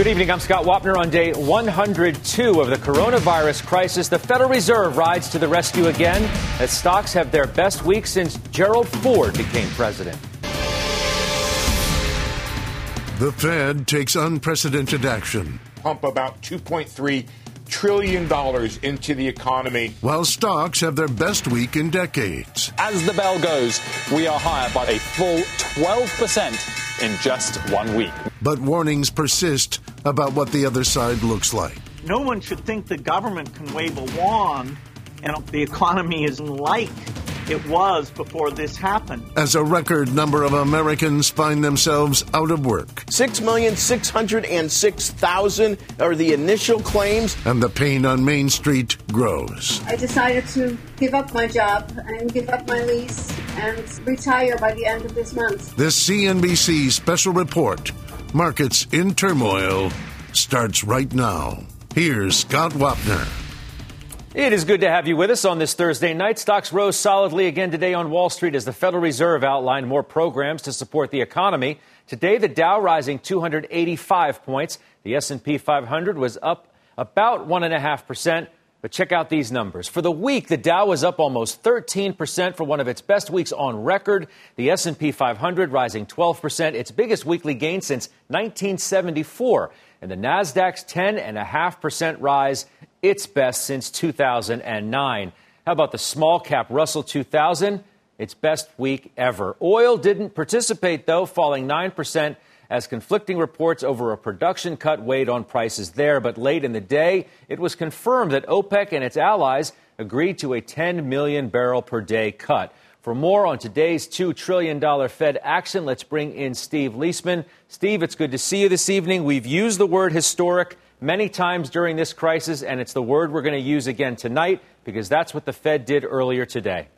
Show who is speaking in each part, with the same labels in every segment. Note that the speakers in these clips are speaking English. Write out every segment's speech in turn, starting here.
Speaker 1: Good evening. I'm Scott Wapner on day 102 of the coronavirus crisis. The Federal Reserve rides to the rescue again as stocks have their best week since Gerald Ford became president.
Speaker 2: The Fed takes unprecedented action.
Speaker 3: Pump about 2.3 trillion dollars into the economy.
Speaker 2: While stocks have their best week in decades.
Speaker 4: As the bell goes, we are higher by a full 12% in just one week.
Speaker 2: But warnings persist about what the other side looks like.
Speaker 5: No one should think the government can wave a wand and the economy is like it was before this happened.
Speaker 2: As a record number of Americans find themselves out of work.
Speaker 6: 6,606,000 are the initial claims.
Speaker 2: And the pain on Main Street grows.
Speaker 7: I decided to give up my job and give up my lease and retire by the end of this month.
Speaker 2: This CNBC special report, Markets in Turmoil, starts right now. Here's Scott Wapner.
Speaker 1: It is good to have you with us on this Thursday night. Stocks rose solidly again today on Wall Street as the Federal Reserve outlined more programs to support the economy. Today, the Dow rising 285 points. The S&P 500 was up about one and a half percent. But check out these numbers. For the week, the Dow was up almost 13% for one of its best weeks on record. The S&P 500 rising 12%, its biggest weekly gain since 1974. And the Nasdaq's 10.5% rise its best since 2009. How about the small cap Russell 2000? Its best week ever. Oil didn't participate, though, falling 9% as conflicting reports over a production cut weighed on prices there. But late in the day, it was confirmed that OPEC and its allies agreed to a 10 million barrel per day cut. For more on today's $2 trillion Fed action, let's bring in Steve Liesman. Steve, it's good to see you this evening. We've used the word historic many times during this crisis, and it's the word we're going to use again tonight because that's what the Fed did earlier today.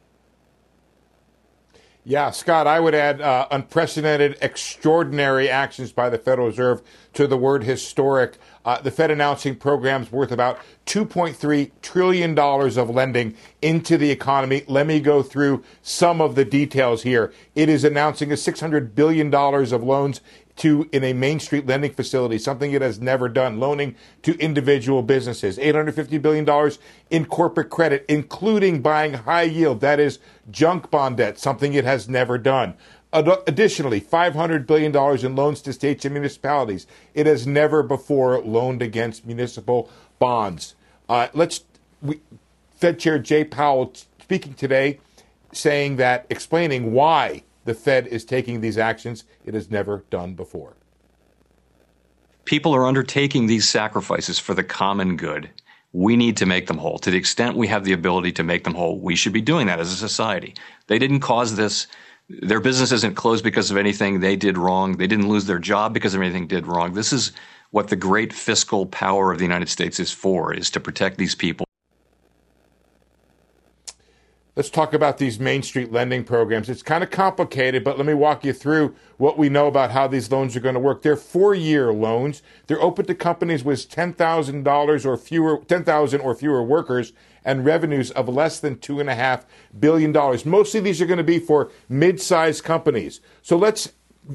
Speaker 3: Yeah, Scott, I would add uh, unprecedented, extraordinary actions by the Federal Reserve to the word historic. Uh, the Fed announcing programs worth about $2.3 trillion of lending into the economy. Let me go through some of the details here. It is announcing a $600 billion of loans to in a Main Street lending facility, something it has never done, loaning to individual businesses, $850 billion in corporate credit, including buying high yield, that is junk bond debt, something it has never done. Additionally, $500 billion in loans to states and municipalities. It has never before loaned against municipal bonds. Uh, let's, we, Fed Chair Jay Powell speaking today, saying that, explaining why the Fed is taking these actions it has never done before.
Speaker 8: People are undertaking these sacrifices for the common good. We need to make them whole. To the extent we have the ability to make them whole, we should be doing that as a society. They didn't cause this. Their business isn't closed because of anything they did wrong. They didn't lose their job because of anything did wrong. This is what the great fiscal power of the United States is for, is to protect these people.
Speaker 3: Let's talk about these Main Street lending programs. It's kind of complicated, but let me walk you through what we know about how these loans are going to work. They're four-year loans. They're open to companies with ten thousand dollars or fewer, ten thousand or fewer workers, and revenues of less than two and a half billion dollars. Mostly, these are going to be for mid-sized companies. So let's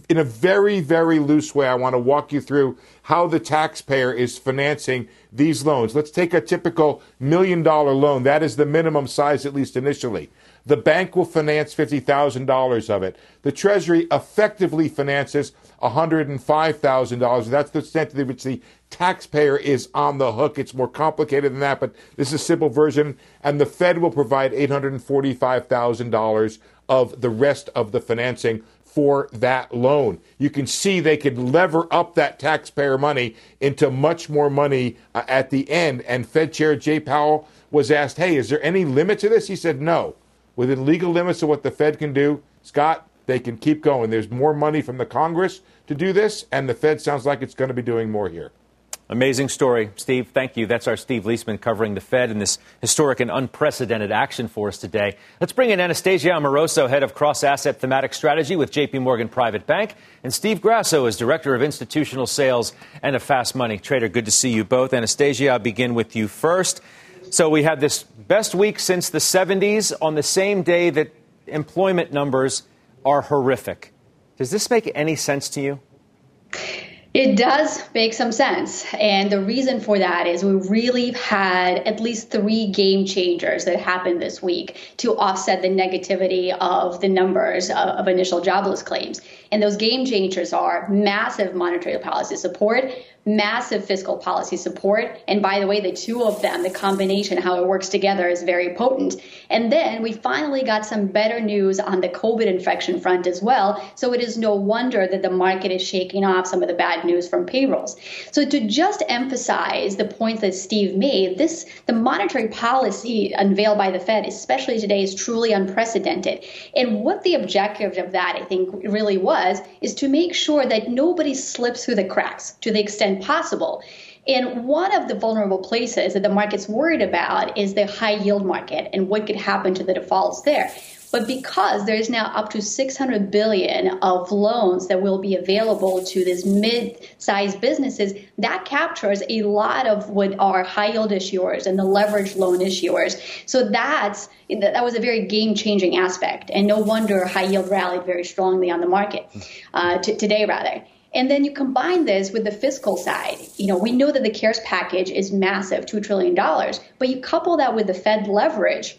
Speaker 3: in a very, very loose way, I want to walk you through how the taxpayer is financing these loans. Let's take a typical million dollar loan. That is the minimum size, at least initially. The bank will finance $50,000 of it. The Treasury effectively finances $105,000. That's the extent to which the taxpayer is on the hook. It's more complicated than that, but this is a simple version. And the Fed will provide $845,000 of the rest of the financing for that loan. You can see they could lever up that taxpayer money into much more money uh, at the end. And Fed Chair Jay Powell was asked, hey, is there any limit to this? He said, no. Within legal limits of what the Fed can do, Scott, they can keep going. There's more money from the Congress to do this, and the Fed sounds like it's going to be doing more here.
Speaker 1: Amazing story, Steve. Thank you. That's our Steve Liesman covering the Fed and this historic and unprecedented action for us today. Let's bring in Anastasia Amoroso, head of cross asset thematic strategy with JP Morgan Private Bank, and Steve Grasso is director of institutional sales and a fast money trader. Good to see you both. Anastasia, I'll begin with you first. So we had this best week since the 70s on the same day that employment numbers are horrific. Does this make any sense to you?
Speaker 9: It does make some sense. And the reason for that is we really had at least three game changers that happened this week to offset the negativity of the numbers of, of initial jobless claims. And those game changers are massive monetary policy support, massive fiscal policy support. And by the way, the two of them, the combination, how it works together is very potent. And then we finally got some better news on the COVID infection front as well. So it is no wonder that the market is shaking off some of the bad news from payrolls. So to just emphasize the point that Steve made, this the monetary policy unveiled by the Fed, especially today, is truly unprecedented. And what the objective of that, I think, really was, is to make sure that nobody slips through the cracks to the extent possible. And one of the vulnerable places that the market's worried about is the high yield market and what could happen to the defaults there. But because there is now up to 600 billion of loans that will be available to these mid-sized businesses, that captures a lot of what are high yield issuers and the leveraged loan issuers. So that's that was a very game-changing aspect, and no wonder high yield rallied very strongly on the market uh, t- today, rather. And then you combine this with the fiscal side. You know, we know that the CARES package is massive, $2 trillion, but you couple that with the Fed leverage,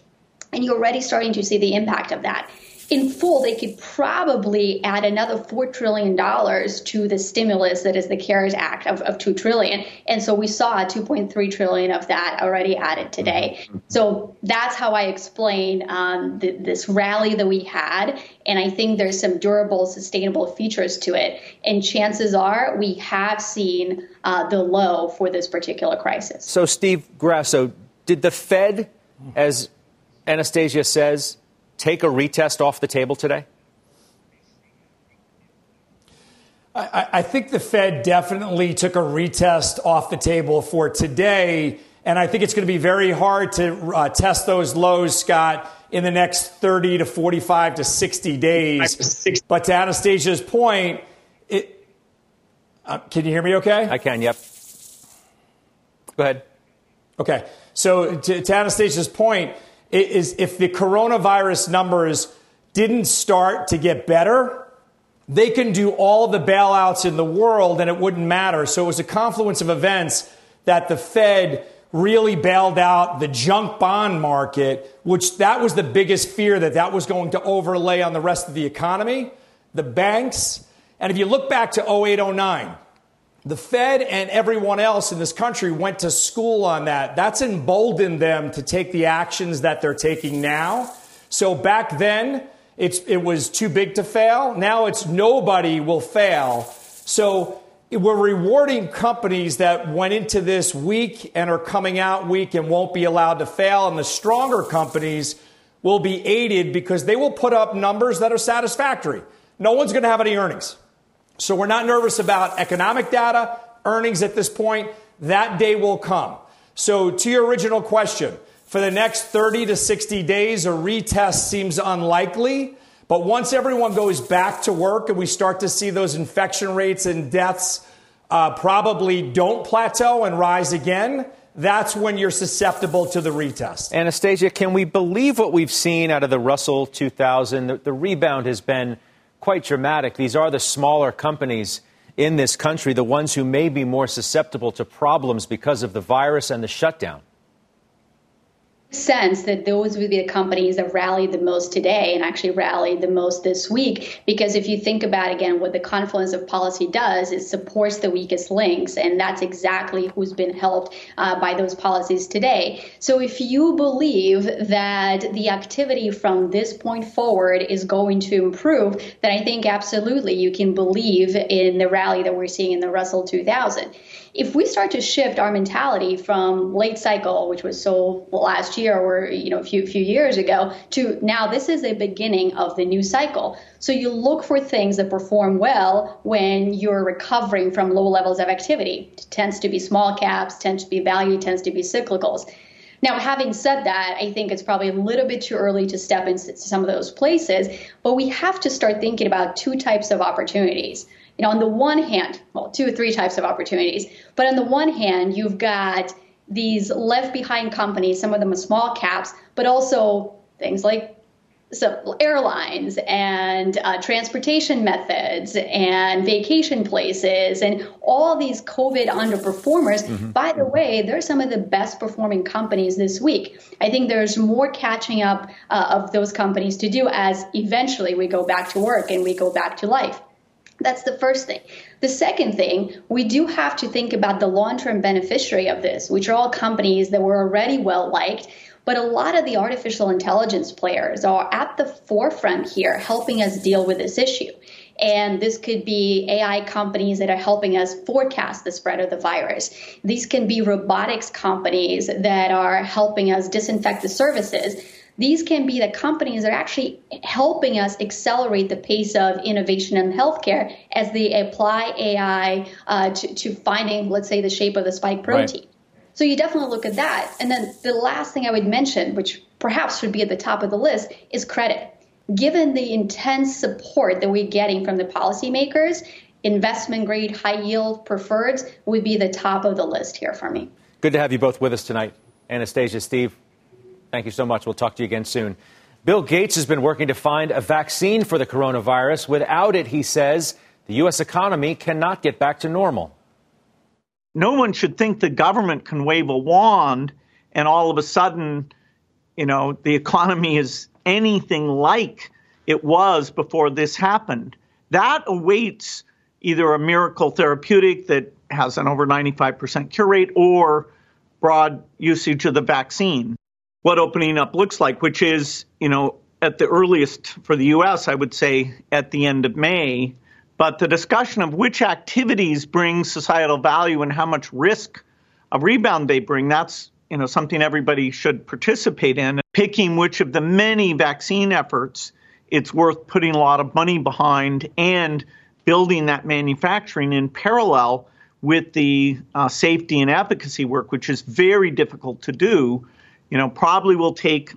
Speaker 9: and you're already starting to see the impact of that in full, they could probably add another $4 trillion to the stimulus that is the CARES Act of, of 2 trillion. And so we saw 2.3 trillion of that already added today. Mm-hmm. So that's how I explain um, the, this rally that we had. And I think there's some durable, sustainable features to it. And chances are we have seen uh, the low for this particular crisis.
Speaker 1: So, Steve Grasso, did the Fed, as Anastasia says, take a retest off the table today?
Speaker 10: I, I, think the Fed definitely took a retest off the table for today. And I think it's going to be very hard to uh, test those lows, Scott, in the next 30 to 45 to 60 days. But to Anastasia's point, it, uh, can you hear me okay?
Speaker 1: I can, yep. Go ahead.
Speaker 10: Okay. So to, to Anastasia's point, is if the coronavirus numbers didn't start to get better, they can do all the bailouts in the world and it wouldn't matter. So it was a confluence of events that the Fed really bailed out the junk bond market, which that was the biggest fear that that was going to overlay on the rest of the economy, the banks. And if you look back to 08, 09, the Fed and everyone else in this country went to school on that. That's emboldened them to take the actions that they're taking now. So back then, it was too big to fail. Now it's nobody will fail. So we're rewarding companies that went into this weak and are coming out weak and won't be allowed to fail. And the stronger companies will be aided because they will put up numbers that are satisfactory. No one's going to have any earnings. So we're not nervous about economic data, earnings at this point. That day will come. So to your original question, for the next 30 to 60 days, a retest seems unlikely. But once everyone goes back to work and we start to see those infection rates and deaths uh, probably don't plateau and rise again, that's when you're susceptible to the retest.
Speaker 1: Anastasia, can we believe what we've seen out of the Russell 2000? The, the rebound has been quite dramatic. These are the smaller companies in this country, the ones who may be more susceptible to problems because of the virus and the shutdown
Speaker 9: sense that those would be the companies that rallied the most today and actually rallied the most this week. Because if you think about again what the confluence of policy does it supports the weakest links and that's exactly who's been helped uh, by those policies today. So if you believe that the activity from this point forward is going to improve then i think absolutely you can believe in the rally that we're seeing in the russell 2000 if we start to shift our mentality from late cycle, which was so last year or you know a few few years ago, to now this is a beginning of the new cycle. So you look for things that perform well when you're recovering from low levels of activity. It tends to be small caps, tends to be value, tends to be cyclicals. Now, having said that, I think it's probably a little bit too early to step into some of those places, but we have to start thinking about two types of opportunities you know, on the one hand, well, two or three types of opportunities, but on the one hand, you've got these left behind companies, some of them are small caps, but also things like so airlines and uh, transportation methods and vacation places and all these COVID underperformers. Mm-hmm. By the way, they're some of the best performing companies this week. I think there's more catching up uh, of those companies to do as eventually we go back to work and we go back to life. That's the first thing. The second thing, we do have to think about the long term beneficiary of this, which are all companies that were already well liked. But a lot of the artificial intelligence players are at the forefront here helping us deal with this issue. And this could be AI companies that are helping us forecast the spread of the virus. These can be robotics companies that are helping us disinfect the services these can be the companies that are actually helping us accelerate the pace of innovation in healthcare as they apply AI uh, to, to, finding, let's say, the shape of the spike protein. Right. So you definitely look at that. And then the last thing I would mention, which perhaps should be at the top of the list, is credit. Given the intense support that we're getting from the policymakers, investment grade, high yield preferreds would be the top of the list here for me.
Speaker 1: Good to have you both with us tonight. Anastasia, Steve, Thank you so much. We'll talk to you again soon. Bill Gates has been working to find a vaccine for the coronavirus. Without it, he says, the U.S. economy cannot get back to normal.
Speaker 5: No one should think the government can wave a wand and all of a sudden, you know, the economy is anything like it was before this happened. That awaits either a miracle therapeutic that has an over 95% cure rate or broad usage of the vaccine what opening up looks like, which is, you know, at the earliest for the U.S., I would say at the end of May. But the discussion of which activities bring societal value and how much risk of rebound they bring, that's you know something everybody should participate in. Picking which of the many vaccine efforts it's worth putting a lot of money behind and building that manufacturing in parallel with the uh, safety and efficacy work, which is very difficult to do you know, probably will take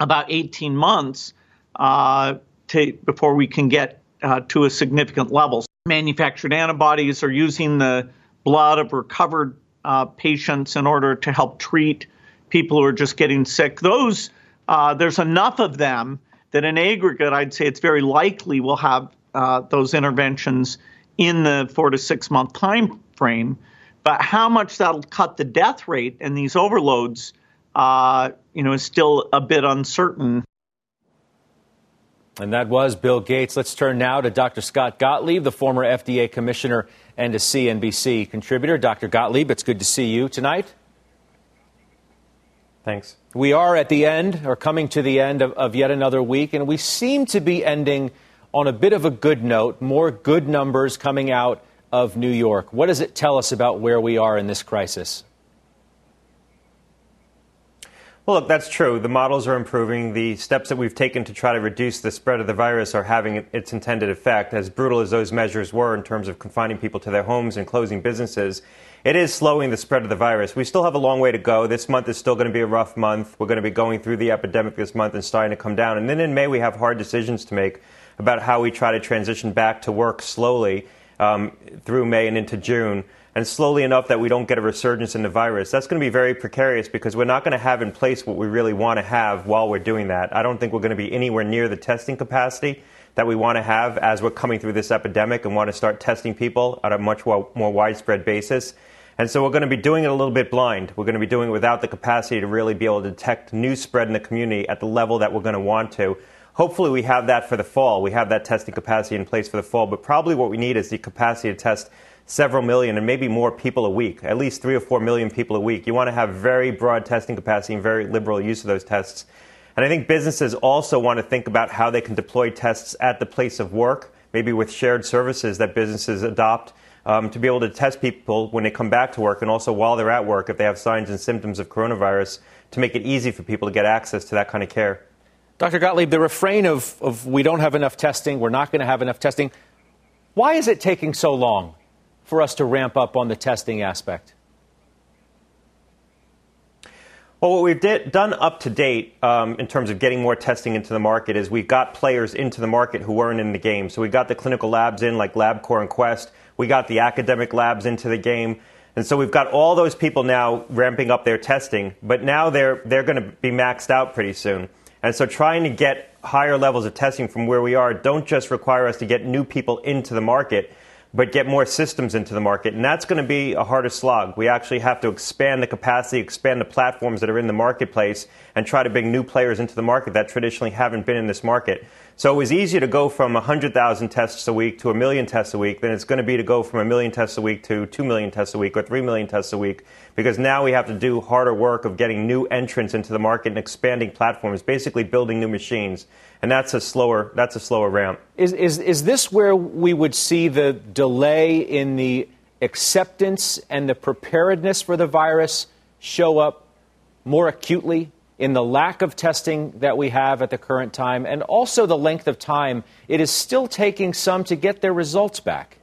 Speaker 5: about 18 months uh, to, before we can get uh, to a significant level. Manufactured antibodies are using the blood of recovered uh, patients in order to help treat people who are just getting sick. Those, uh, there's enough of them that in aggregate, I'd say it's very likely we'll have uh, those interventions in the four to six month time frame. But how much that'll cut the death rate and these overloads uh, you know, is still a bit uncertain.
Speaker 1: And that was Bill Gates. Let's turn now to Dr. Scott Gottlieb, the former FDA commissioner and a CNBC contributor. Dr. Gottlieb, it's good to see you tonight.
Speaker 11: Thanks.
Speaker 1: We are at the end, or coming to the end of, of yet another week, and we seem to be ending on a bit of a good note. More good numbers coming out of New York. What does it tell us about where we are in this crisis?
Speaker 11: Well, look, that's true. The models are improving. The steps that we've taken to try to reduce the spread of the virus are having its intended effect. As brutal as those measures were in terms of confining people to their homes and closing businesses, it is slowing the spread of the virus. We still have a long way to go. This month is still going to be a rough month. We're going to be going through the epidemic this month and starting to come down. And then in May, we have hard decisions to make about how we try to transition back to work slowly um, through May and into June. And slowly enough that we don't get a resurgence in the virus, that's going to be very precarious because we're not going to have in place what we really want to have while we're doing that. I don't think we're going to be anywhere near the testing capacity that we want to have as we're coming through this epidemic and want to start testing people on a much more, more widespread basis. And so we're going to be doing it a little bit blind. We're going to be doing it without the capacity to really be able to detect new spread in the community at the level that we're going to want to. Hopefully, we have that for the fall. We have that testing capacity in place for the fall, but probably what we need is the capacity to test several million and maybe more people a week, at least three or four million people a week. You want to have very broad testing capacity and very liberal use of those tests. And I think businesses also want to think about how they can deploy tests at the place of work, maybe with shared services that businesses adopt um, to be able to test people when they come back to work and also while they're at work if they have signs and symptoms of coronavirus to make it easy for people to get access to that kind of care.
Speaker 1: Dr. Gottlieb, the refrain of, of we don't have enough testing, we're not going to have enough testing, why is it taking so long for us to ramp up on the testing aspect?
Speaker 11: Well, what we've did, done up to date um, in terms of getting more testing into the market is we've got players into the market who weren't in the game. So we got the clinical labs in, like LabCorp and Quest. We got the academic labs into the game. And so we've got all those people now ramping up their testing, but now they're, they're going to be maxed out pretty soon. And so trying to get higher levels of testing from where we are don't just require us to get new people into the market but get more systems into the market. And that's going to be a harder slog. We actually have to expand the capacity, expand the platforms that are in the marketplace, and try to bring new players into the market that traditionally haven't been in this market. So it was easier to go from 100,000 tests a week to a million tests a week than it's going to be to go from a million tests a week to 2 million tests a week or 3 million tests a week because now we have to do harder work of getting new entrants into the market and expanding platforms, basically building new machines. And that's a slower, that's a slower ramp.
Speaker 1: Is, is, is this where we would see the delay in the acceptance and the preparedness for the virus show up more acutely in the lack of testing that we have at the current time and also the length of time it is still taking some to get their results back.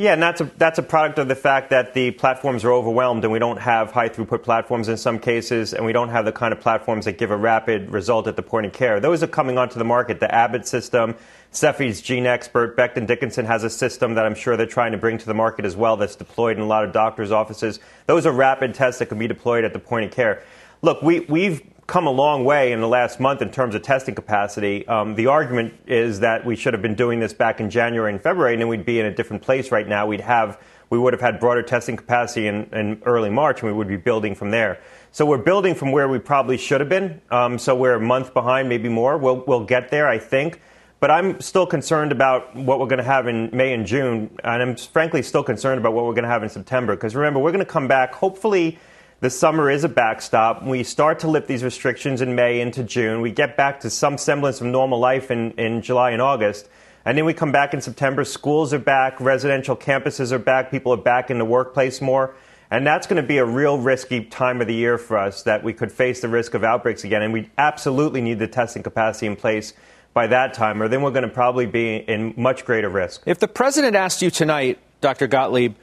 Speaker 11: Yeah, and that's a, that's a product of the fact that the platforms are overwhelmed and we don't have high throughput platforms in some cases, and we don't have the kind of platforms that give a rapid result at the point of care. Those are coming onto the market. The Abbott system, Cepheid's GeneXpert, Becton Dickinson has a system that I'm sure they're trying to bring to the market as well that's deployed in a lot of doctors' offices. Those are rapid tests that can be deployed at the point of care. Look, we, we've come a long way in the last month in terms of testing capacity. Um, the argument is that we should have been doing this back in January and February, and then we'd be in a different place right now. We'd have we would have had broader testing capacity in, in early March, and we would be building from there. So we're building from where we probably should have been. Um, so we're a month behind, maybe more. We'll we'll get there, I think. But I'm still concerned about what we're going to have in May and June, and I'm frankly still concerned about what we're going to have in September. Because remember, we're going to come back hopefully the summer is a backstop. We start to lift these restrictions in May into June. We get back to some semblance of normal life in, in July and August. And then we come back in September. Schools are back, residential campuses are back, people are back in the workplace more. And that's going to be a real risky time of the year for us that we could face the risk of outbreaks again. And we absolutely need the testing capacity in place by that time, or then we're going to probably be in much greater risk.
Speaker 1: If the president asked you tonight, Dr. Gottlieb,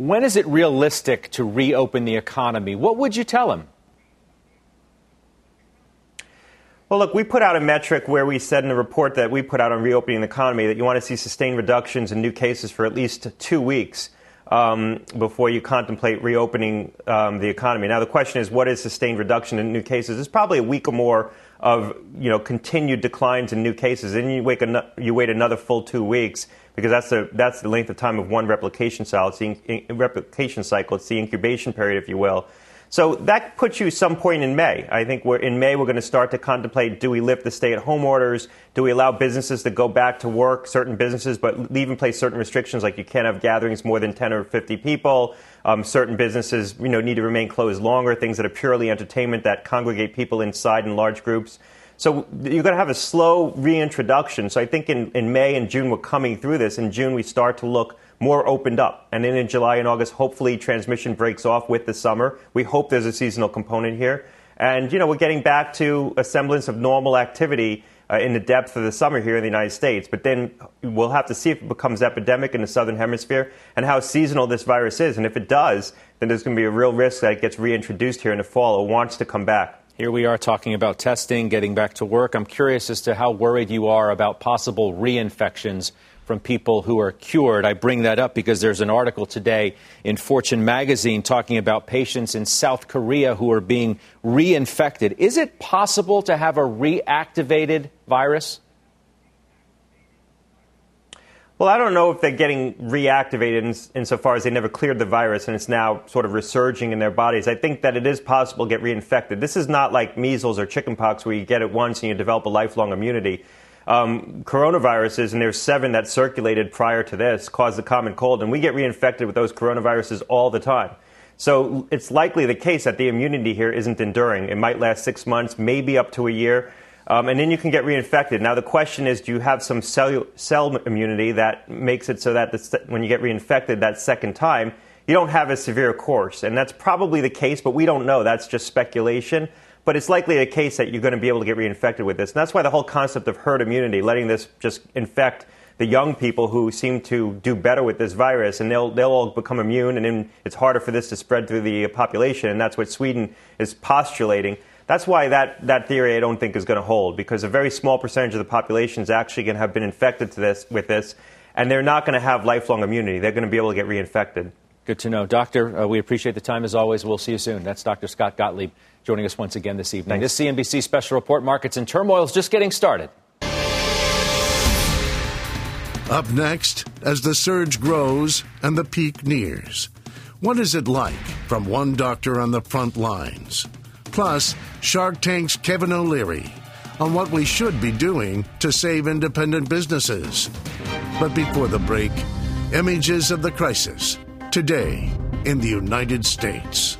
Speaker 1: when is it realistic to reopen the economy? What would you tell him?
Speaker 11: Well, look, we put out a metric where we said in the report that we put out on reopening the economy that you want to see sustained reductions in new cases for at least two weeks um, before you contemplate reopening um, the economy. Now, the question is, what is sustained reduction in new cases? It's probably a week or more of you know continued declines in new cases, and you wait, you wait another full two weeks because that's the that's the length of time of one replication cycle. It's the in, replication cycle. It's the incubation period, if you will. So that puts you some point in May. I think we're, in May we're going to start to contemplate: do we lift the stay-at-home orders? Do we allow businesses to go back to work? Certain businesses, but leave in place certain restrictions, like you can't have gatherings more than ten or fifty people. Um, certain businesses, you know, need to remain closed longer. Things that are purely entertainment that congregate people inside in large groups. So you're going to have a slow reintroduction. So I think in, in May and June we're coming through this. In June we start to look more opened up. And then in July and August, hopefully transmission breaks off with the summer. We hope there's a seasonal component here. And, you know, we're getting back to a semblance of normal activity uh, in the depth of the summer here in the United States. But then we'll have to see if it becomes epidemic in the southern hemisphere and how seasonal this virus is. And if it does, then there's going to be a real risk that it gets reintroduced here in the fall or wants to come back.
Speaker 1: Here we are talking about testing, getting back to work. I'm curious as to how worried you are about possible reinfections from people who are cured. I bring that up because there's an article today in Fortune magazine talking about patients in South Korea who are being reinfected. Is it possible to have a reactivated virus?
Speaker 11: Well, I don't know if they're getting reactivated in, insofar as they never cleared the virus and it's now sort of resurging in their bodies. I think that it is possible to get reinfected. This is not like measles or chickenpox where you get it once and you develop a lifelong immunity. Um, coronaviruses, and there's seven that circulated prior to this, cause the common cold, and we get reinfected with those coronaviruses all the time. So it's likely the case that the immunity here isn't enduring. It might last six months, maybe up to a year. Um, and then you can get reinfected. Now, the question is do you have some cell, cell immunity that makes it so that the, when you get reinfected that second time, you don't have a severe course? And that's probably the case, but we don't know. That's just speculation. But it's likely a case that you're going to be able to get reinfected with this. And that's why the whole concept of herd immunity, letting this just infect the young people who seem to do better with this virus, and they'll, they'll all become immune, and then it's harder for this to spread through the population. And that's what Sweden is postulating. That's why that, that theory I don't think is going to hold because a very small percentage of the population is actually going to have been infected to this, with this, and they're not going to have lifelong immunity. They're going to be able to get reinfected.
Speaker 1: Good to know. Doctor, uh, we appreciate the time as always. We'll see you soon. That's Dr. Scott Gottlieb joining us once again this evening. Thanks. This CNBC special report, Markets in Turmoil, is just getting started.
Speaker 2: Up next, as the surge grows and the peak nears, what is it like from one doctor on the front lines? Plus, Shark Tank's Kevin O'Leary on what we should be doing to save independent businesses. But before the break, images of the crisis today in the United States.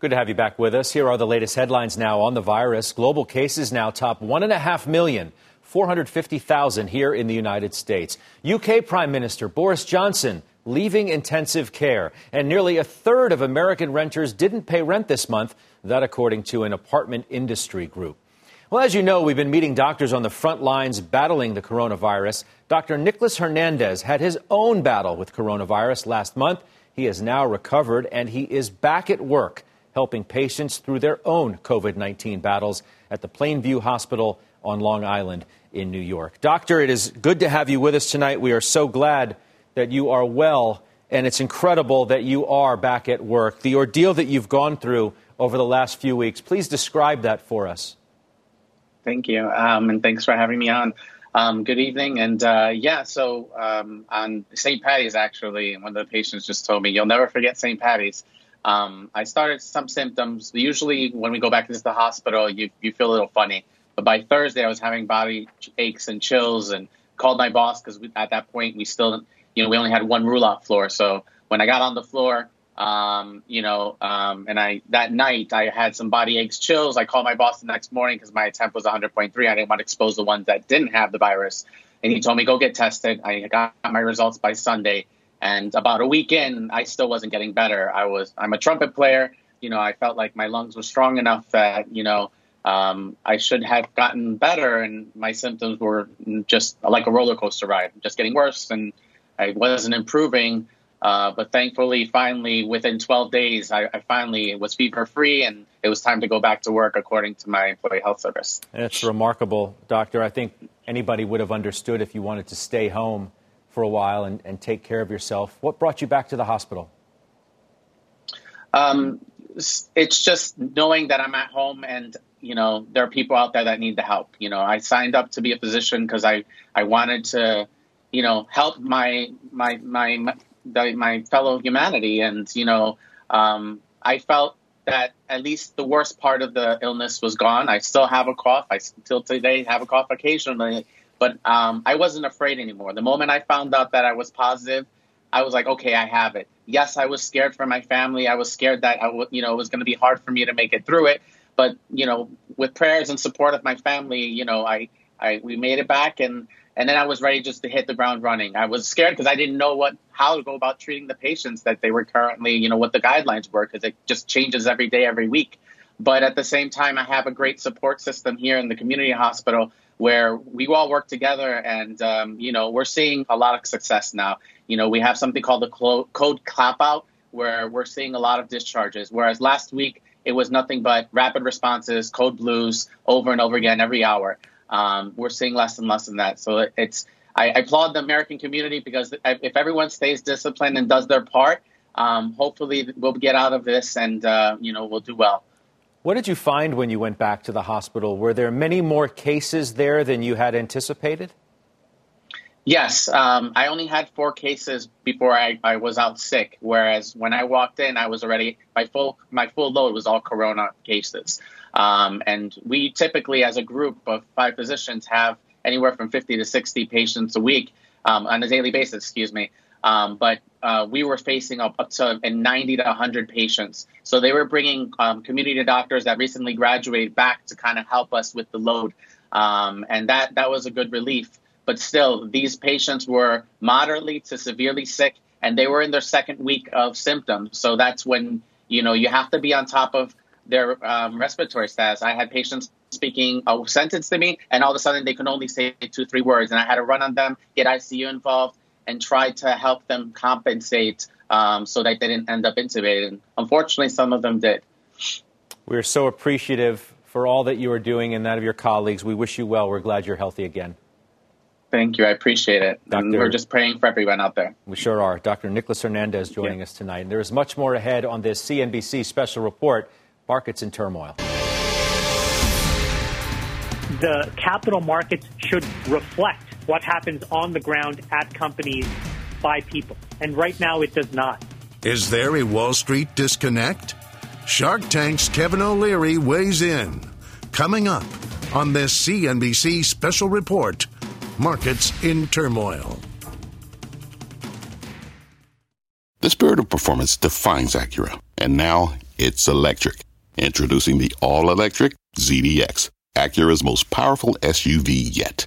Speaker 1: Good to have you back with us. Here are the latest headlines now on the virus. Global cases now top 1.5 million, 450,000 here in the United States. UK Prime Minister Boris Johnson leaving intensive care. And nearly a third of American renters didn't pay rent this month, that according to an apartment industry group. Well, as you know, we've been meeting doctors on the front lines battling the coronavirus. Dr. Nicholas Hernandez had his own battle with coronavirus last month. He has now recovered and he is back at work helping patients through their own COVID 19 battles at the Plainview Hospital on Long Island in New York. Doctor, it is good to have you with us tonight. We are so glad that you are well, and it's incredible that you are back at work. The ordeal that you've gone through over the last few weeks, please describe that for us.
Speaker 12: Thank you, um, and thanks for having me on. Um, good evening, and uh, yeah, so um, on St. Patty's, actually, one of the patients just told me, "You'll never forget St. Patty's." Um, I started some symptoms. Usually, when we go back into the hospital, you you feel a little funny. But by Thursday, I was having body aches and chills, and called my boss because at that point we still, you know, we only had one rule-out floor. So when I got on the floor, um, you know, um, and I that night I had some body aches, chills. I called my boss the next morning because my temp was 100.3. I didn't want to expose the ones that didn't have the virus, and he told me go get tested. I got my results by Sunday. And about a week in, I still wasn't getting better. I was I'm a trumpet player. You know, I felt like my lungs were strong enough that you know um, I should have gotten better, and my symptoms were just like a roller coaster ride, just getting worse, and I wasn't improving. Uh, but thankfully, finally, within 12 days, I, I finally was fever free, and it was time to go back to work according to my employee health service.
Speaker 1: It's remarkable, doctor. I think anybody would have understood if you wanted to stay home for a while and, and take care of yourself. What brought you back to the hospital?
Speaker 12: Um, it's just knowing that I'm at home and you know, there are people out there that need the help. You know, I signed up to be a physician because I, I wanted to, you know, help my, my, my, my, my fellow humanity. And, you know, um, I felt that at least the worst part of the illness was gone. I still have a cough. I still today have a cough occasionally, but um, I wasn't afraid anymore. The moment I found out that I was positive, I was like, okay, I have it. Yes, I was scared for my family. I was scared that I w- you know, it was going to be hard for me to make it through it. But you know, with prayers and support of my family, you know, I, I we made it back, and and then I was ready just to hit the ground running. I was scared because I didn't know what how to go about treating the patients that they were currently, you know, what the guidelines were because it just changes every day, every week. But at the same time, I have a great support system here in the community hospital where we all work together, and um, you know, we're seeing a lot of success now. You know, we have something called the code clap out where we're seeing a lot of discharges, whereas last week it was nothing but rapid responses, code blues over and over again every hour. Um, we're seeing less and less than that. So it's I, I, applaud the American community because if everyone stays disciplined and does their part, um, hopefully we'll get out of this and uh, you know we'll do well.
Speaker 1: What did you find when you went back to the hospital? Were there many more cases there than you had anticipated?
Speaker 12: Yes, um, I only had four cases before I, I was out sick. Whereas when I walked in, I was already my full my full load was all corona cases. Um, and we typically, as a group of five physicians, have anywhere from 50 to 60 patients a week um, on a daily basis. Excuse me. Um, but uh, we were facing up, up to 90 to 100 patients. So they were bringing um, community doctors that recently graduated back to kind of help us with the load, um, and that that was a good relief but still, these patients were moderately to severely sick, and they were in their second week of symptoms. So that's when you know you have to be on top of their um, respiratory status. I had patients speaking a sentence to me, and all of a sudden they can only say two, three words, and I had to run on them, get ICU involved, and try to help them compensate um, so that they didn't end up intubated. Unfortunately, some of them did.
Speaker 1: We're so appreciative for all that you are doing and that of your colleagues. We wish you well. We're glad you're healthy again.
Speaker 12: Thank you. I appreciate it. Dr. And we're just praying for everyone out there.
Speaker 1: We sure are. Dr. Nicholas Hernandez joining yeah. us tonight. And there is much more ahead on this CNBC special report Markets in Turmoil.
Speaker 13: The capital markets should reflect what happens on the ground at companies by people. And right now, it does not.
Speaker 2: Is there a Wall Street disconnect? Shark Tank's Kevin O'Leary weighs in. Coming up on this CNBC special report markets in turmoil.
Speaker 14: The spirit of performance defines Acura, and now it's electric. Introducing the all electric ZDX, Acura's most powerful SUV yet.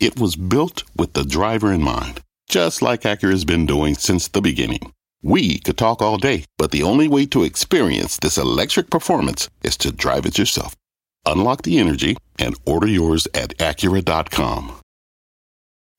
Speaker 14: It was built with the driver in mind, just like Acura's been doing since the beginning. We could talk all day, but the only way to experience this electric performance is to drive it yourself. Unlock the energy and order yours at Acura.com.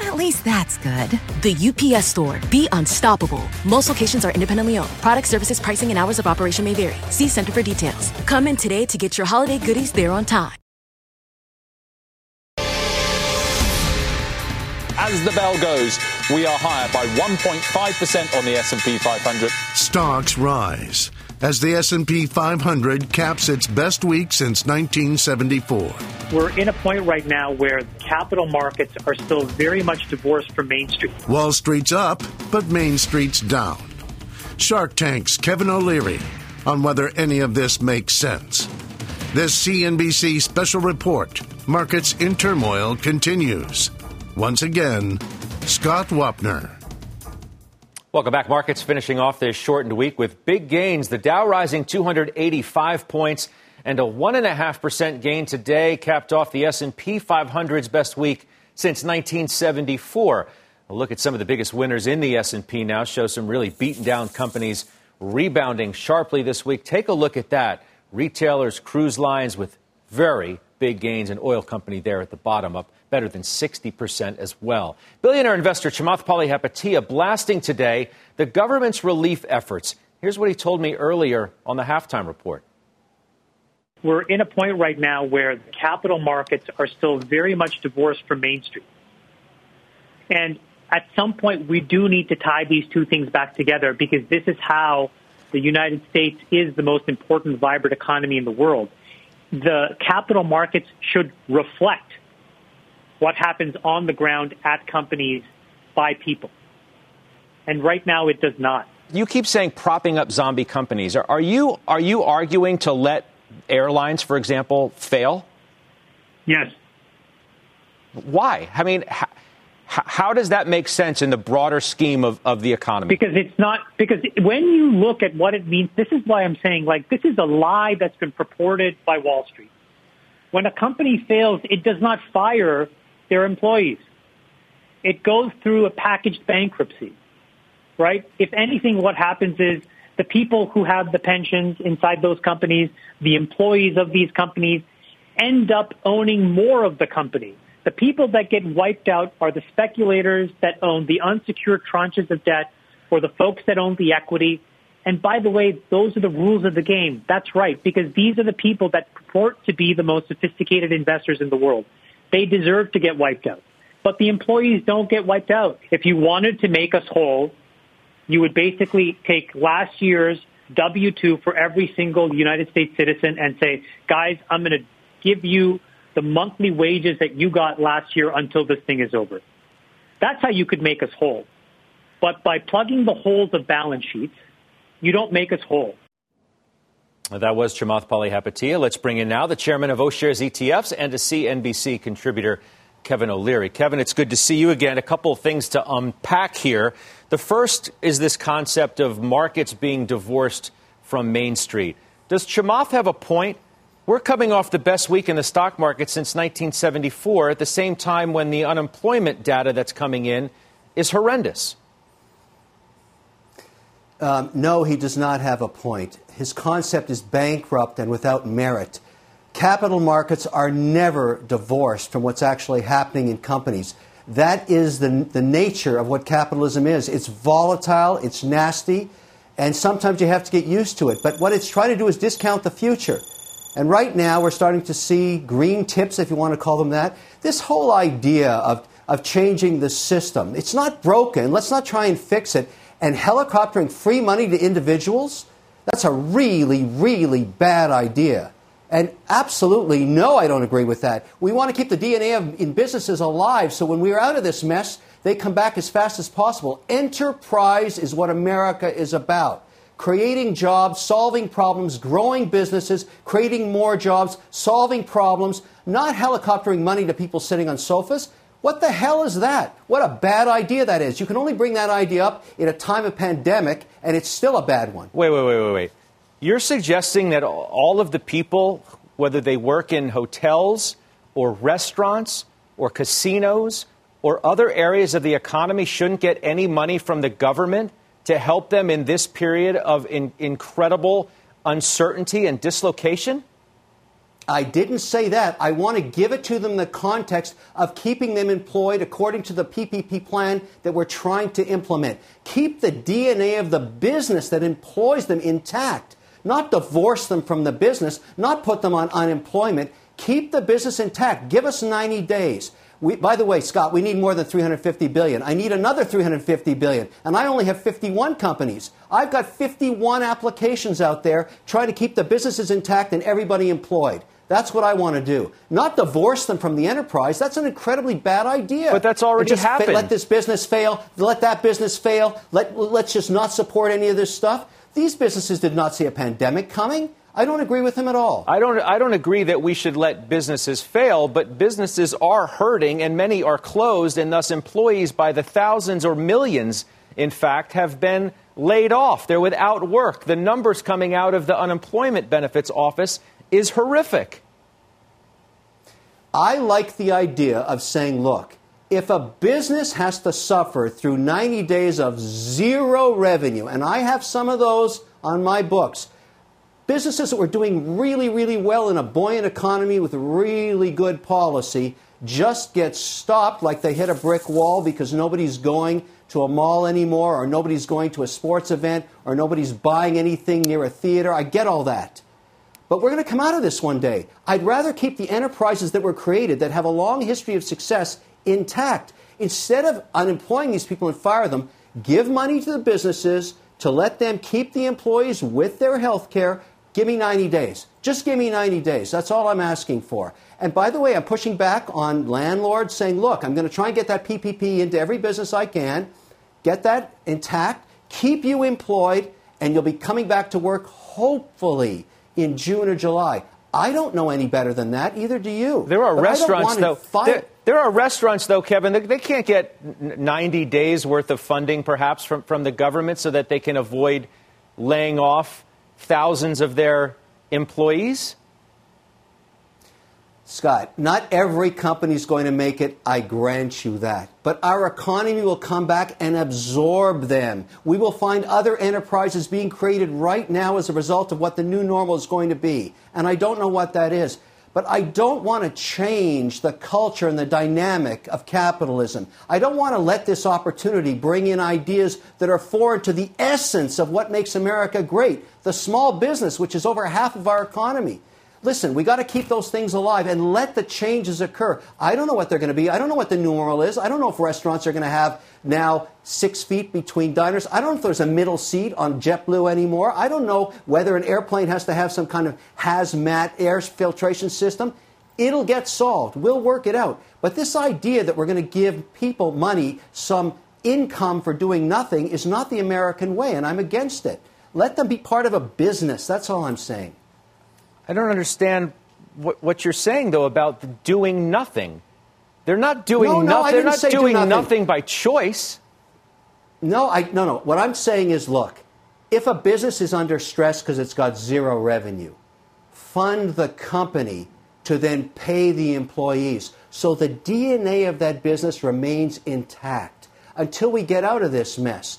Speaker 15: At least that's good.
Speaker 16: The UPS store. Be unstoppable. Most locations are independently owned. Product services, pricing, and hours of operation may vary. See Center for details. Come in today to get your holiday goodies there on time.
Speaker 4: As the bell goes, we are higher by 1.5% on the S&P 500.
Speaker 2: Stocks rise as the S&P 500 caps its best week since 1974.
Speaker 13: We're in a point right now where capital markets are still very much divorced from Main Street.
Speaker 2: Wall Street's up, but Main Street's down. Shark Tank's Kevin O'Leary on whether any of this makes sense. This CNBC special report, Markets in Turmoil, continues. Once again, Scott Wapner.
Speaker 1: Welcome back. Markets finishing off this shortened week with big gains. The Dow rising 285 points and a 1.5% gain today capped off the S&P 500's best week since 1974. A look at some of the biggest winners in the S&P now shows some really beaten down companies rebounding sharply this week. Take a look at that. Retailers, cruise lines with very big gains, an oil company there at the bottom up better than 60% as well. Billionaire investor Chamath Palihapitiya blasting today the government's relief efforts. Here's what he told me earlier on the halftime report.
Speaker 13: We're in a point right now where the capital markets are still very much divorced from Main Street. And at some point, we do need to tie these two things back together because this is how the United States is the most important, vibrant economy in the world. The capital markets should reflect what happens on the ground at companies by people. And right now it does not.
Speaker 1: You keep saying propping up zombie companies. Are, are you are you arguing to let airlines, for example, fail?
Speaker 13: Yes.
Speaker 1: Why? I mean, how, how does that make sense in the broader scheme of, of the economy?
Speaker 13: Because it's not, because when you look at what it means, this is why I'm saying, like, this is a lie that's been purported by Wall Street. When a company fails, it does not fire their employees. It goes through a packaged bankruptcy, right? If anything, what happens is the people who have the pensions inside those companies, the employees of these companies, end up owning more of the company. The people that get wiped out are the speculators that own the unsecured tranches of debt or the folks that own the equity. And by the way, those are the rules of the game. That's right, because these are the people that purport to be the most sophisticated investors in the world. They deserve to get wiped out. But the employees don't get wiped out. If you wanted to make us whole, you would basically take last year's W-2 for every single United States citizen and say, guys, I'm going to give you the monthly wages that you got last year until this thing is over. That's how you could make us whole. But by plugging the holes of balance sheets, you don't make us whole.
Speaker 1: That was Chamath Palihapitiya. Let's bring in now the chairman of O'Shares ETFs and a CNBC contributor, Kevin O'Leary. Kevin, it's good to see you again. A couple of things to unpack here. The first is this concept of markets being divorced from Main Street. Does Chamath have a point? We're coming off the best week in the stock market since 1974 at the same time when the unemployment data that's coming in is horrendous.
Speaker 17: Um, no, he does not have a point. His concept is bankrupt and without merit. Capital markets are never divorced from what's actually happening in companies. That is the, the nature of what capitalism is. It's volatile, it's nasty, and sometimes you have to get used to it. But what it's trying to do is discount the future. And right now, we're starting to see green tips, if you want to call them that. This whole idea of, of changing the system, it's not broken. Let's not try and fix it and helicoptering free money to individuals, that's a really, really bad idea. And absolutely, no, I don't agree with that. We want to keep the DNA of, in businesses alive so when we're out of this mess, they come back as fast as possible. Enterprise is what America is about. Creating jobs, solving problems, growing businesses, creating more jobs, solving problems, not helicoptering money to people sitting on sofas. What the hell is that? What a bad idea that is. You can only bring that idea up in a time of pandemic, and it's still a bad one.
Speaker 1: Wait, wait, wait, wait, wait. You're suggesting that all of the people, whether they work in hotels or restaurants or casinos or other areas of the economy, shouldn't get any money from the government to help them in this period of in- incredible uncertainty and dislocation?
Speaker 17: I didn't say that. I want to give it to them the context of keeping them employed according to the PPP plan that we're trying to implement. Keep the DNA of the business that employs them intact, not divorce them from the business, not put them on unemployment. Keep the business intact. Give us 90 days. We, by the way, Scott, we need more than 350 billion. I need another 350 billion, and I only have 51 companies. I've got 51 applications out there trying to keep the businesses intact and everybody employed. That's what I want to do. Not divorce them from the enterprise. That's an incredibly bad idea.
Speaker 1: But that's already
Speaker 17: just
Speaker 1: happened.
Speaker 17: Let this business fail. Let that business fail. Let, let's just not support any of this stuff. These businesses did not see a pandemic coming. I don't agree with him at all.
Speaker 1: I don't, I don't agree that we should let businesses fail, but businesses are hurting and many are closed, and thus employees by the thousands or millions in fact, have been laid off. They're without work. The numbers coming out of the unemployment benefits office is horrific.
Speaker 17: I like the idea of saying, look, if a business has to suffer through 90 days of zero revenue, and I have some of those on my books, businesses that were doing really, really well in a buoyant economy with really good policy just get stopped like they hit a brick wall because nobody's going to a mall anymore, or nobody's going to a sports event, or nobody's buying anything near a theater. I get all that. But we're going to come out of this one day. I'd rather keep the enterprises that were created that have a long history of success intact. Instead of unemploying these people and fire them, give money to the businesses to let them keep the employees with their health care. Give me 90 days. Just give me 90 days. That's all I'm asking for. And by the way, I'm pushing back on landlords saying, look, I'm going to try and get that PPP into every business I can, get that intact, keep you employed, and you'll be coming back to work hopefully in June or July. I don't know any better than that. Either do you.
Speaker 1: There are
Speaker 17: but
Speaker 1: restaurants, though. There, there, are restaurants, though, Kevin. They, can't get 90 days worth of funding, perhaps, from, from the government, so that they can avoid laying off thousands of their employees.
Speaker 17: Scott, not every company is going to make it, I grant you that. But our economy will come back and absorb them. We will find other enterprises being created right now as a result of what the new normal is going to be. And I don't know what that is. But I don't want to change the culture and the dynamic of capitalism. I don't want to let this opportunity bring in ideas that are foreign to the essence of what makes America great the small business, which is over half of our economy. Listen, we got to keep those things alive and let the changes occur. I don't know what they're going to be. I don't know what the new normal is. I don't know if restaurants are going to have now six feet between diners. I don't know if there's a middle seat on JetBlue anymore. I don't know whether an airplane has to have some kind of hazmat air filtration system. It'll get solved. We'll work it out. But this idea that we're going to give people money, some income for doing nothing, is not the American way, and I'm against it. Let them be part of a business. That's all I'm saying.
Speaker 1: I don't understand what, what you're saying, though, about doing nothing. They're not doing
Speaker 17: no, no,
Speaker 1: nothing. They're not doing
Speaker 17: do nothing.
Speaker 1: nothing by choice.
Speaker 17: No, I, no, no. What I'm saying is look, if a business is under stress because it's got zero revenue, fund the company to then pay the employees. So the DNA of that business remains intact until we get out of this mess.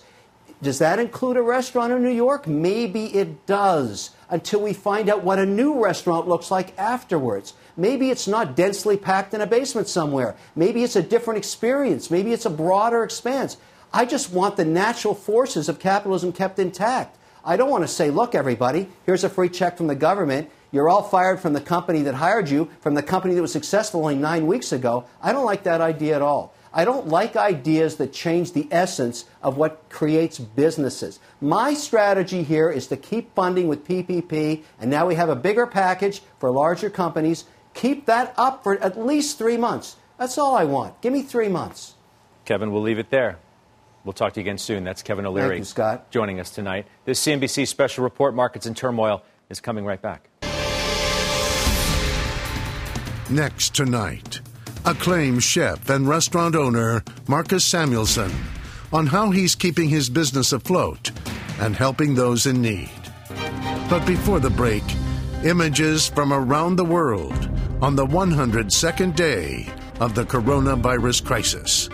Speaker 17: Does that include a restaurant in New York? Maybe it does until we find out what a new restaurant looks like afterwards. Maybe it's not densely packed in a basement somewhere. Maybe it's a different experience. Maybe it's a broader expanse. I just want the natural forces of capitalism kept intact. I don't want to say, look, everybody, here's a free check from the government. You're all fired from the company that hired you, from the company that was successful only nine weeks ago. I don't like that idea at all. I don't like ideas that change the essence of what creates businesses. My strategy here is to keep funding with PPP, and now we have a bigger package for larger companies. Keep that up for at least three months. That's all I want. Give me three months.
Speaker 1: Kevin, we'll leave it there. We'll talk to you again soon. That's Kevin O'Leary.
Speaker 17: Thank you, Scott.
Speaker 1: Joining us tonight. This CNBC special report, Markets in Turmoil, is coming right back.
Speaker 2: Next tonight acclaimed chef and restaurant owner Marcus Samuelsson on how he's keeping his business afloat and helping those in need. But before the break, images from around the world on the 102nd day of the coronavirus crisis.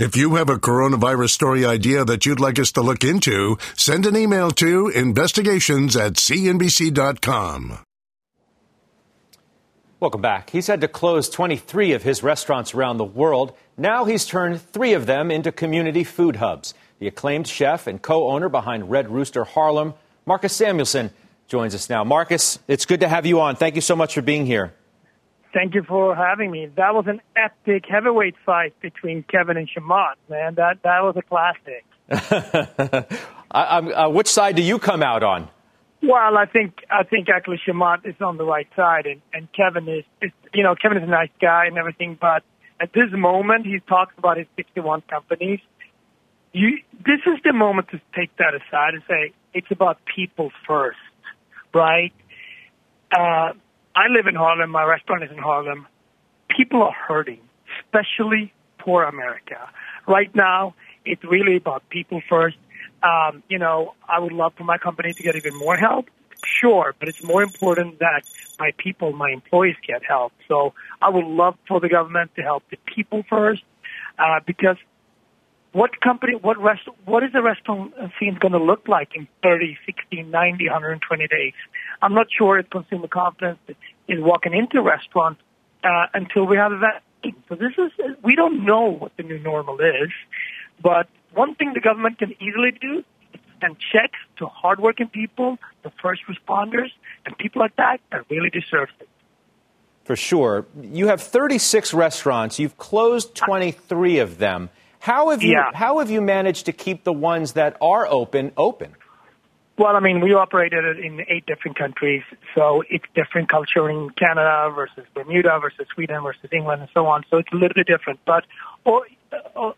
Speaker 2: If you have a coronavirus story idea that you'd like us to look into, send an email to investigations at cnbc.com.
Speaker 1: Welcome back. He's had to close 23 of his restaurants around the world. Now he's turned three of them into community food hubs. The acclaimed chef and co owner behind Red Rooster Harlem, Marcus Samuelsson, joins us now. Marcus, it's good to have you on. Thank you so much for being here.
Speaker 18: Thank you for having me. That was an epic heavyweight fight between Kevin and Chamath, man. That that was a classic.
Speaker 1: I, uh, which side do you come out on?
Speaker 18: Well, I think I think actually Chamath is on the right side, and, and Kevin is, is you know Kevin is a nice guy and everything, but at this moment he talks about his 61 companies. You, this is the moment to take that aside and say it's about people first, right? Uh, I live in Harlem. My restaurant is in Harlem. People are hurting, especially poor America. Right now, it's really about people first. Um, you know, I would love for my company to get even more help. Sure, but it's more important that my people, my employees get help. So I would love for the government to help the people first, uh, because what company, what rest, what is the restaurant scene going to look like in 30, 60, 90, 120 days? I'm not sure if consumer confidence is walking into restaurants uh, until we have a vaccine. So this is, we don't know what the new normal is, but one thing the government can easily do is send checks to hardworking people, the first responders, and people like that that really deserve it.
Speaker 1: For sure. You have 36 restaurants. You've closed 23 of them. How have you
Speaker 18: Yeah.
Speaker 1: how have you managed to keep the ones that are open open?
Speaker 18: Well, I mean, we operated in eight different countries, so it's different culture in Canada versus Bermuda versus Sweden versus England and so on. So it's a little bit different. But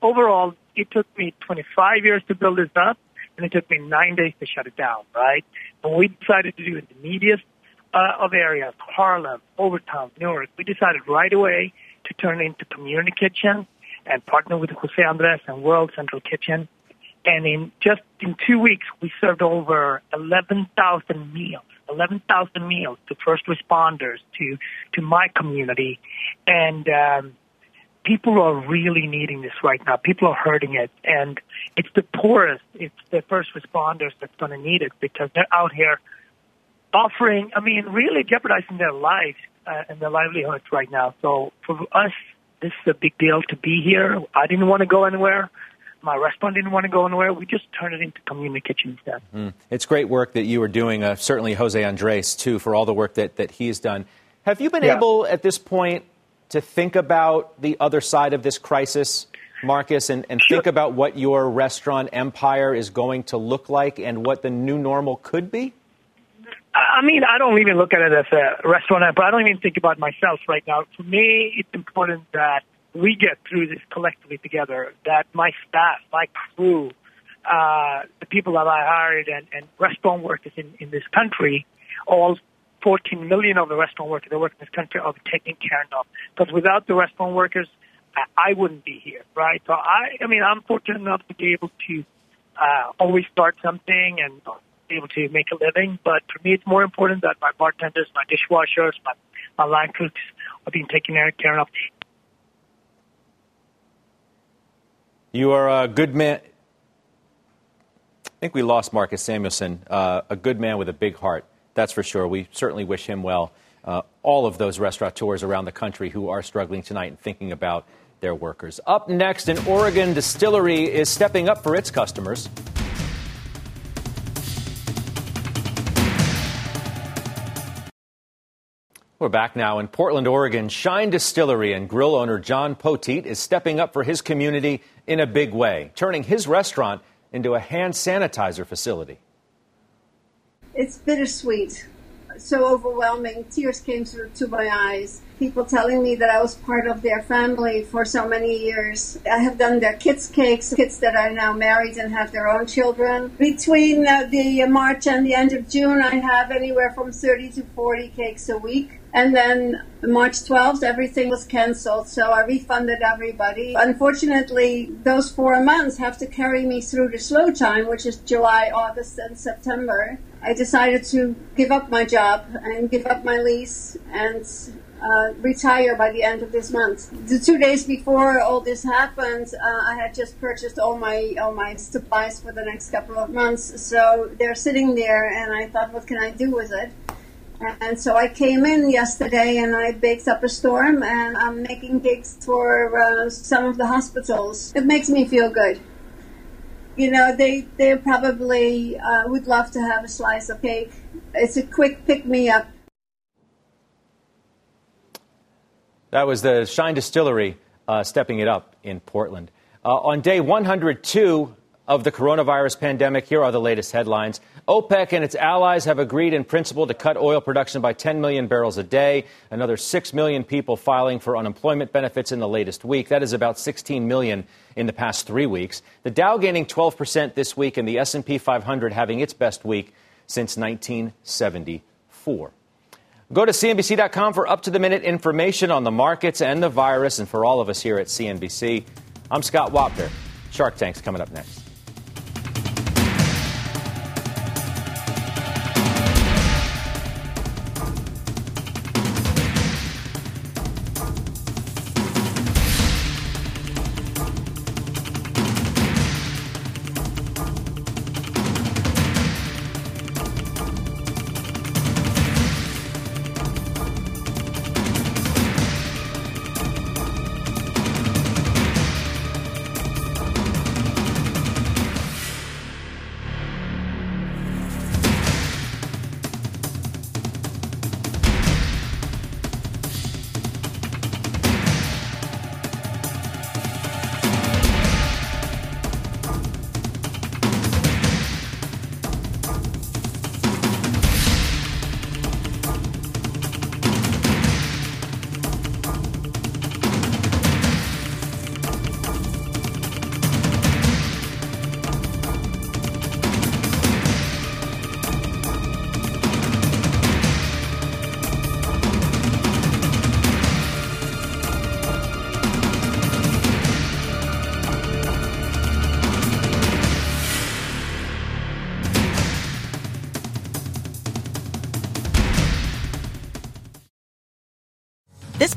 Speaker 18: overall, it took me 25 years to build this up, and it took me nine days to shut it down. Right? But we decided to do it in the neediest uh, of areas, Harlem, Overtown, Newark, we decided right away to turn it into community kitchen and partner with Jose Andres and World Central Kitchen. And in just in two weeks, we served over 11,000 meals, 11,000 meals to first responders, to, to my community. And, um, people are really needing this right now. People are hurting it. And it's the poorest, it's the first responders that's going to need it because they're out here offering, I mean, really jeopardizing their lives uh, and their livelihoods right now. So for us, this is a big deal to be here. I didn't want to go anywhere. My restaurant didn't want to go anywhere. We just turned it into community kitchen instead.
Speaker 1: Mm. It's great work that you are doing. Uh, certainly, Jose Andres too, for all the work that that he has done. Have you been
Speaker 18: Yeah.
Speaker 1: able at this point to think about the other side of this crisis, Marcus, and, and think about what your restaurant empire is going to look like and what the new normal could be?
Speaker 18: I I mean, I don't even look at it as a restaurant, but I don't even think about myself right now. For me, it's important that we get through this collectively together, that my staff, my crew, uh, the people that I hired and, and restaurant workers in, in this country, all 14 million of the restaurant workers that work in this country are taken care of. Because without the restaurant workers, I, I wouldn't be here, right? So I, I mean, I'm fortunate enough to be able to uh, always start something and be able to make a living. But for me, it's more important that my bartenders, my dishwashers, my, my line cooks are being taken care of.
Speaker 1: You are a good man. I think we lost Marcus Samuelsson, uh, a good man with a big heart. That's for sure. We certainly wish him well. Uh, all of those restaurateurs around the country who are struggling tonight and thinking about their workers. Up next, an Oregon distillery is stepping up for its customers. We're back now in Portland, Oregon. Shine Distillery and grill owner John Poteet is stepping up for his community in a big way, turning his restaurant into a hand sanitizer facility.
Speaker 7: It's bittersweet, so overwhelming. Tears came to my eyes. People telling me that I was part of their family for so many years. I have done their kids' cakes, kids that are now married and have their own children. Between uh, the March and the end of June, I have anywhere from 30 to 40 cakes a week. And then March 12th, everything was canceled, so I refunded everybody. Unfortunately, those four months have to carry me through the slow time, which is July, August, and September. I decided to give up my job and give up my lease and uh, retire by the end of this month. The two days before all this happened, uh, I had just purchased all my all my supplies for the next couple of months, so they're sitting there, and I thought, what can I do with it? And so I came in yesterday and I baked up a storm and I'm making cakes for uh, some of the hospitals. It makes me feel good. You know, they, they probably uh, would love to have a slice of cake. It's a quick pick me up.
Speaker 1: That was the Shine Distillery uh, stepping it up in Portland. Uh, on day 102 of the coronavirus pandemic, here are the latest headlines. OPEC and its allies have agreed in principle to cut oil production by 10 million barrels a day. Another 6 million people filing for unemployment benefits in the latest week. That is about 16 million in the past 3 weeks. The Dow gaining 12% this week and the S&P 500 having its best week since 1974. Go to CNBC.com for up to the minute information on the markets and the virus. And for all of us here at CNBC, I'm Scott Wapner. Shark Tank's coming up next.